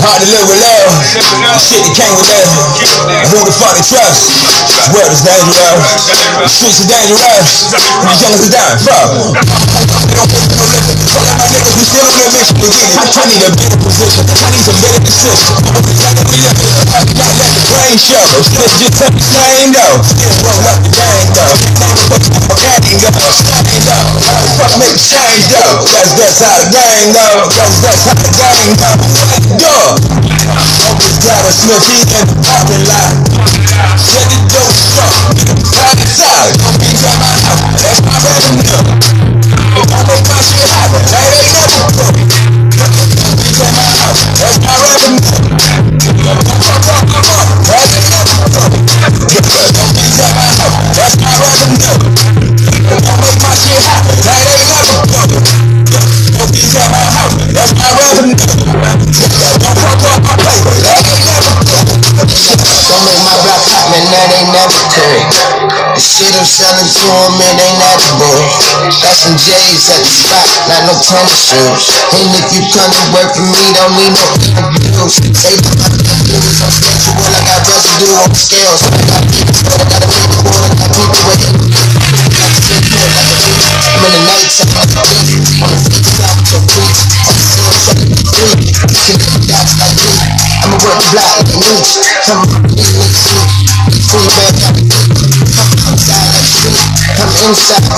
Hard to live with love, shit that came with. Who the fuck? This world is dangerous, the streets are dangerous. These youngers are dying, fuck. They don't pay no living. Tell my niggas we still on their mission it. I need a better position, I need some better decisions. Not let the brain show. Shit just took the same though. Still roll up the gang though. Gang though. Gang though. Fuck make a change though. That's that's how the gang though. That's that's how the gang though. Duh. Always got a Smithy in the parking lot. Said the dope struck. Private side. Bitch at my house. That's my revenue. I make my shit happen. That ain't never broke. Some J's at the spot, not no tennis shoes. And if you come to work for me, don't need no bills. Say the bills, I'm schedule, I got residue on the scales. I got people, I got a people, I got people it. I'm in the night, I'm on the beat, on the feet, with your freaks. On the floor, shut it, free. Shit, that's like me. I'ma work the block like a leech. Come free man, I'm inside like street. I'm inside with the beat.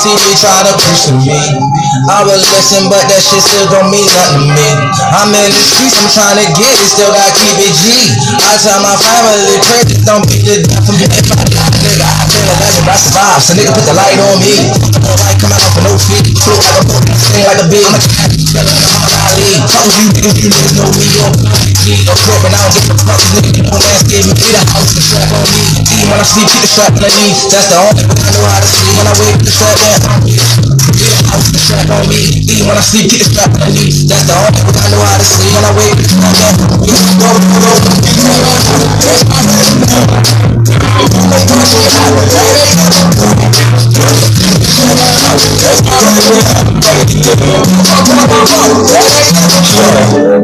see me try to push me. I would listen, but that shit still don't mean nothing to me. I'm in the streets, I'm trying to get it, still gotta keep it G. I tell my family, pray don't beat the death from me. If I die, nigga, I feel a legend, I survive. So nigga, put the light on me. No light coming out for no feet. Float like a boat, sing like a bee. I'm a Muhammad Ali. Talk you niggas, you niggas know me, yo. Me, crib, and I don't give a fuck. These niggas don't landscape me. Get a house, the strap on me. When I sleep, keep the strap on the. That's the only thing I know how to see. When I wake, the strap down. Get a house, the strap on me. Eat when I sleep, keep the strap on knee. That's the only thing I know how to see. When I wake, the strap down. Get a go, go, go. That. That broke.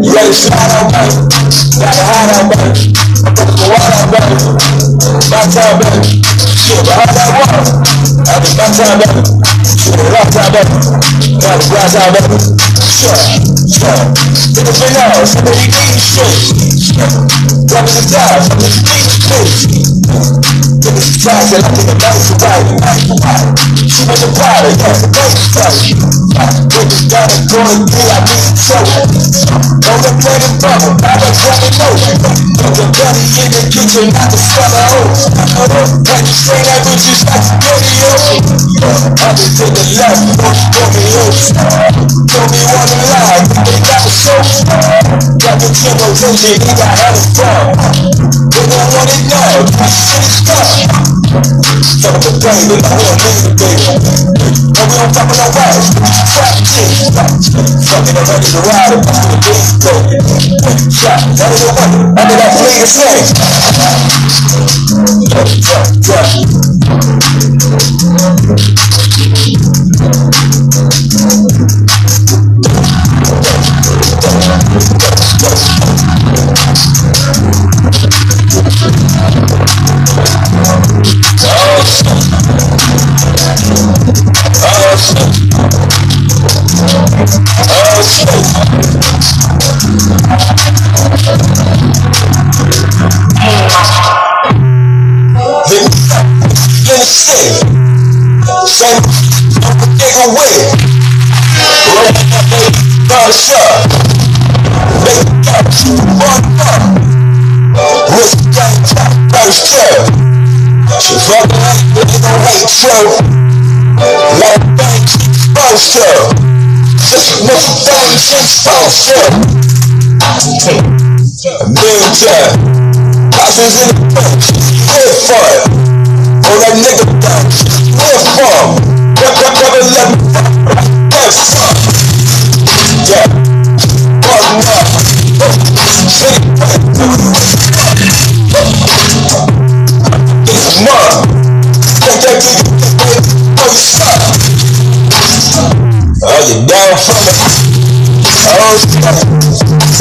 You to slide out, baby? Gotta hide. I'm fucking wild out, baby. My time, baby. Shit, behind that wall. I think my time, baby. Baby. Got the glass out, baby. Sure, sure. Take a big out, so you it in time, so that you need shit. Take a try, so I think about it, right? She was a powder, yes, a baby touch. With the gun and going through, I need trouble. Don't let play the bubble, I don't want to. Put the bunny in the kitchen, not the cellar hose. When you say that bitch, you got to get it up. Up to the left, don't throw me out. Don't be wanna lie, they got the show. Got the vision, he got hella fun. They don't want it now, this shit is done. Fuck the brain, they don't want me to be. And we don't talk about wives, we just trap shit. Fucking already to ride, I'm to the big go. Shot, that is a weapon, under that fleet of flames. Yeah, yeah. in Russia. They got you on up. With that top pressure. Running up in the ratio. One thing keeps closer. Just no things in social. Ninja. I was in the boat. Live for it. On that nigga down. Live for it. Never let me. Live for it oh, you. Oh, down from it. Oh,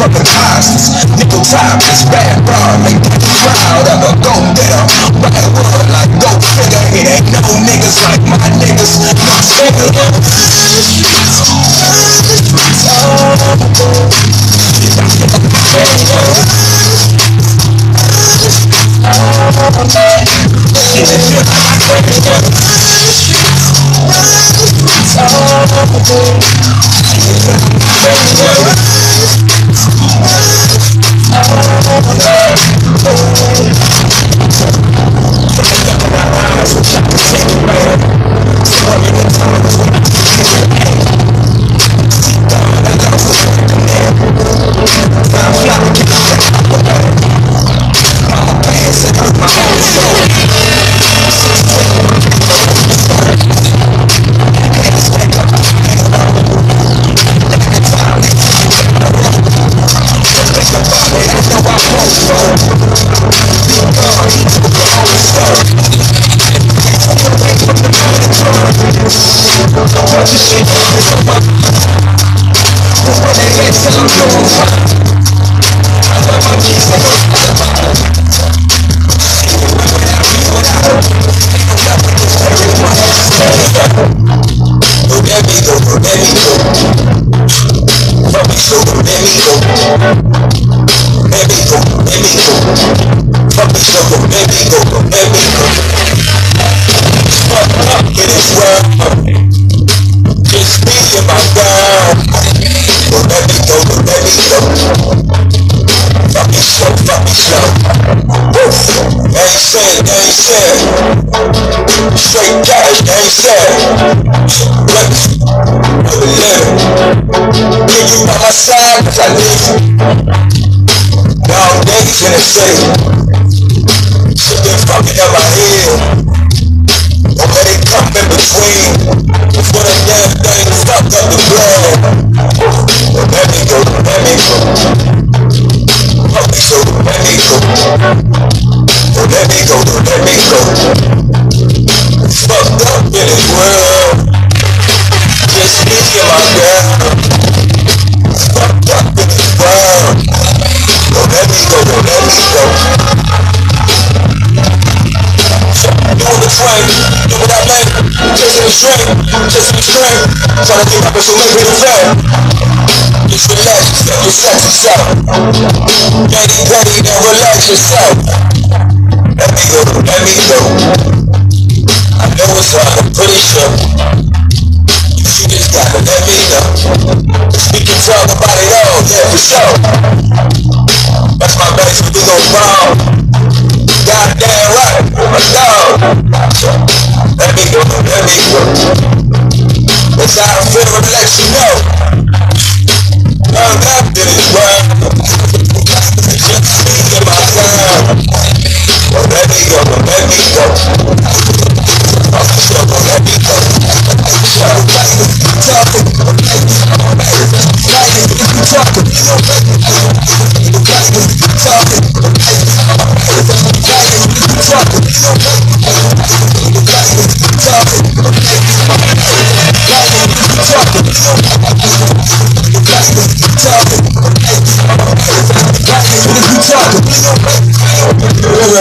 from the cosmos. Nickel time is bad, bro. Make that crowd ever go down. Right word like go figure. It ain't no niggas like my niggas. No figure. Straight a limit. Can Cause I need. Long days in the city. Shit been fucking up my head. Don't let come in between. Before that damn thing fucked up the blood. Let me go, let me go. Fuck me so, let me go. Let me go, let me go. Fucked up in this world. Just me and my girl. Let me go, don't let me go. You on the train, do what I like. Chasing the string, chasing the string. Trying to get rappers who make me the. Just relax yourself, just sex yourself. Daddy, daddy, then relax yourself. Let me go, let me go. I know it's hard, I'm pretty sure. You just gotta let me know. We can talk about it all, yeah, for sure. That's my bass, we gon' ball. Goddamn right, my dog. Let me go, let me go. It's out of feel, but let you know. Hung up in this world. Just my time. Let me go, let me go. I'm let me go. I'm sure, let me go. Real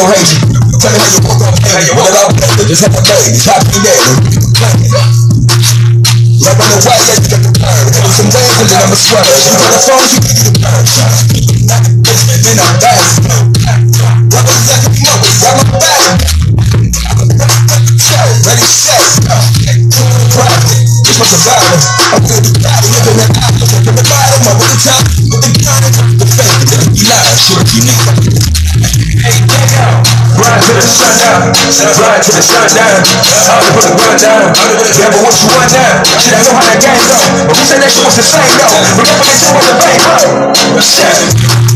hate you. Tell me how you woke up, how you woke up. Just had a baby, happy day. Like on the white, let's get the burn. Give some days and then I'm a sweater. You got a phone, you can get the burn. Then I'm back. Rubber like a mother, got my back. Ready, set. Private. Was a battle. I'm good to battle. Living in the the bottom, I'm with the top. With the gun, the fake. You lie, shit, you need. To the sundown, ride to the sundown. All the put the run down. Yeah, but what you want now? Shit, I know how that game go. But we said that shit was the same though. Remember that shit was the bank, bro.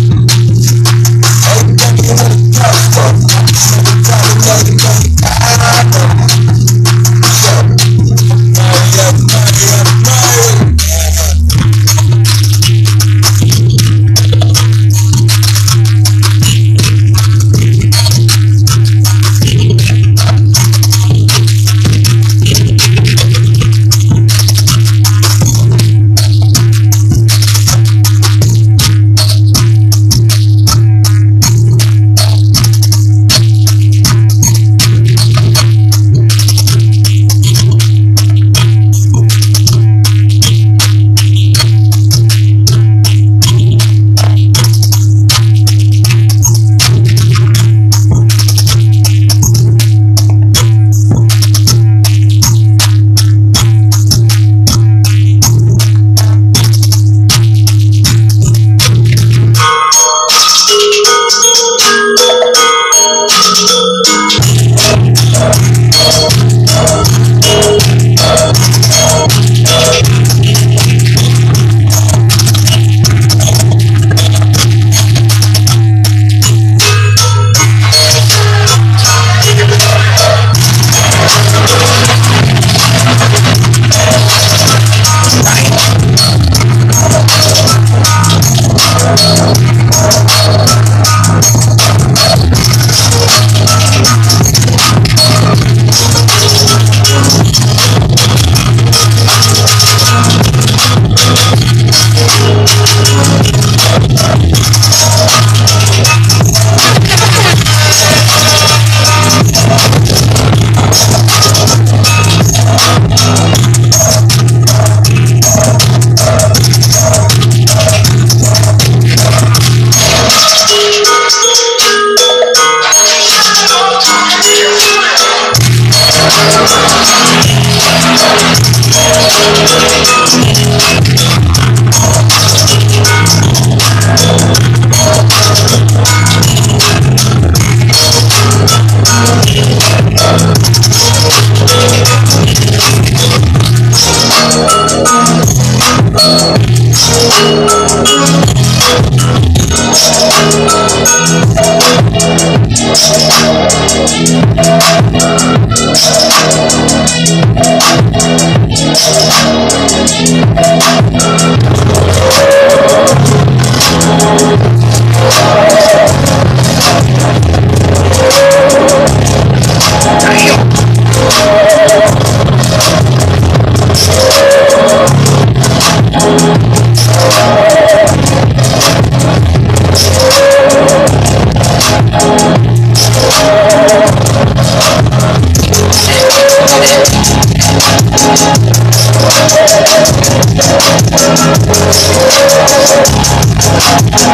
Thank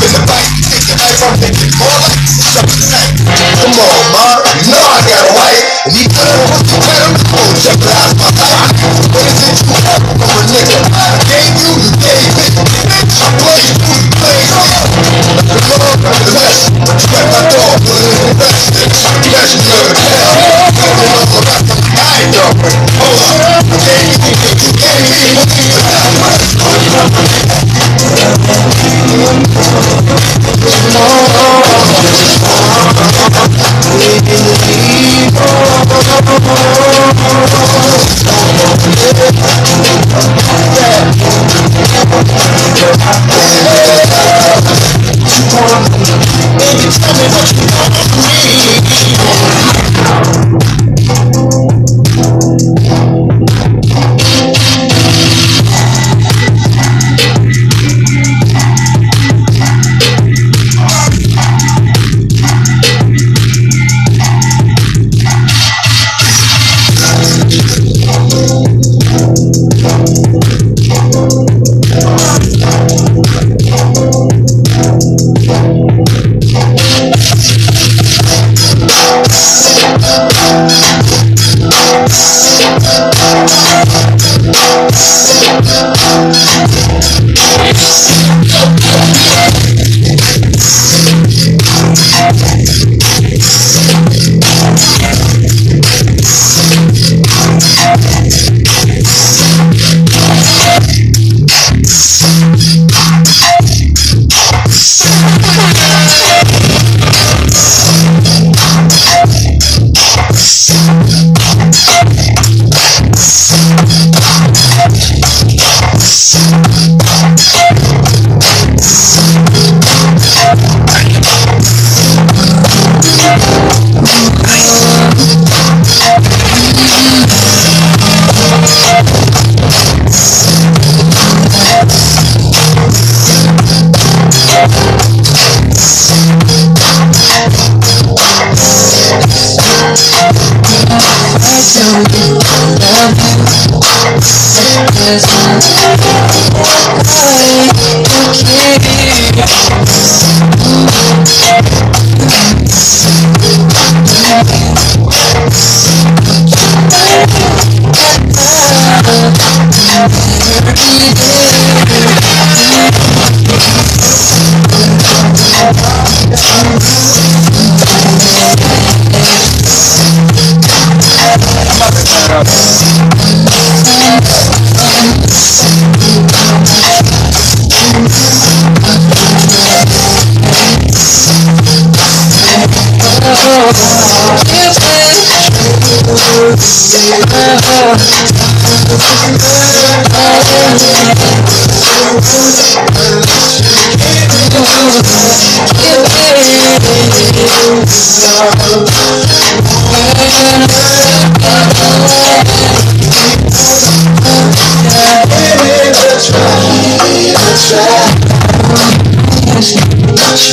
Come on, ma. You know I got a wife. And he put her with the pedal. Oh, jeopardize my Jesus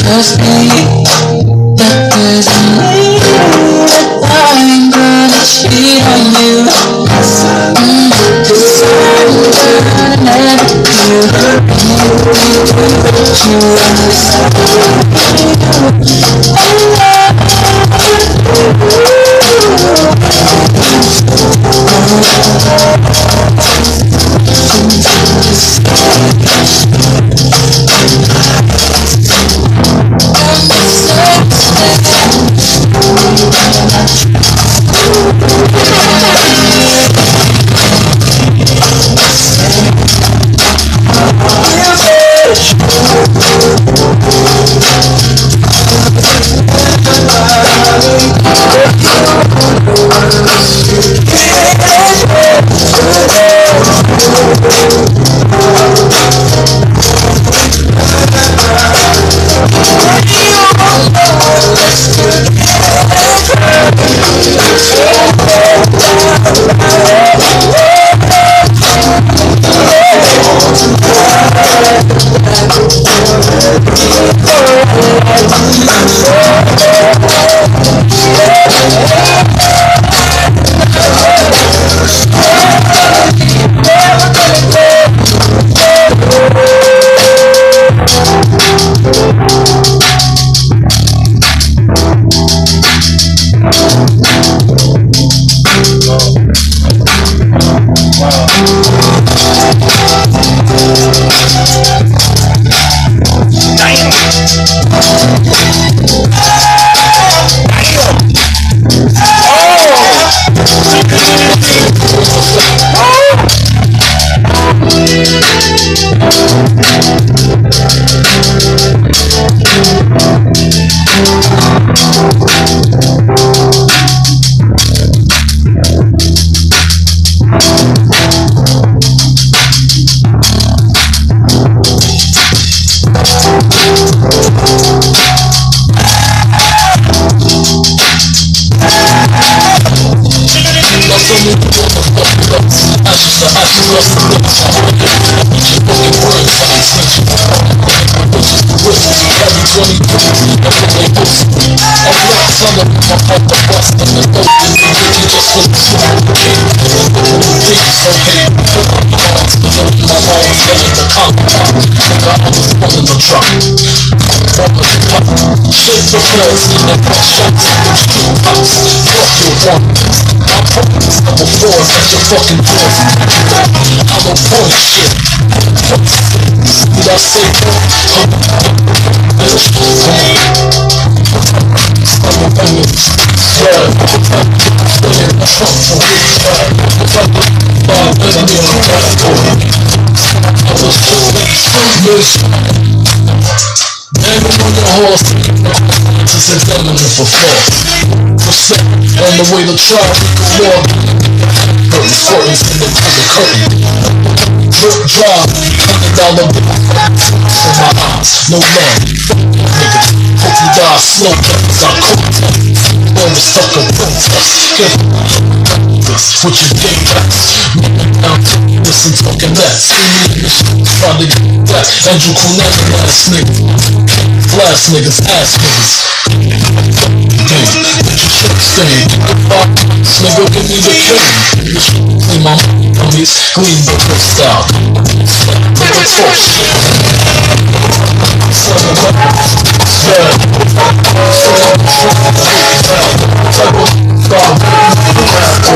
Trust me, you. understand do anything to hurt you. fucking doors. I'm on point shit. Did I say Never on the horse, since it's eminent for force. Respect on the way to try, war. Curtain squirtings in the curtain. Drip drop, hundred dollar bill in my eyes, no love. Nigga, hope you die slow, cause I cook. When the sucker protest, get with your game backs. Listen, talking that. See me in the shit, try to get that. Andrew Cunanan, ass nigga. Flash niggas, ass niggas. Same, nigga, give me the king. Clean my homies, clean the crystal. Nigga, talk shit. Son of a yeah. Yeah.